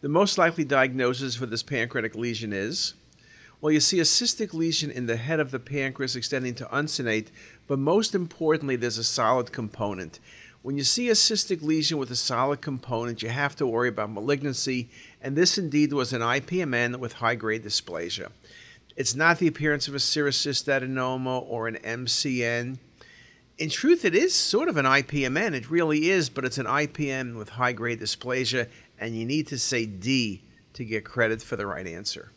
The most likely diagnosis for this pancreatic lesion is well, you see a cystic lesion in the head of the pancreas extending to uncinate, but most importantly, there's a solid component. When you see a cystic lesion with a solid component, you have to worry about malignancy, and this indeed was an IPMN with high grade dysplasia. It's not the appearance of a serous cystadenoma or an MCN. In truth, it is sort of an IPMN. It really is, but it's an IPM with high grade dysplasia, and you need to say D to get credit for the right answer.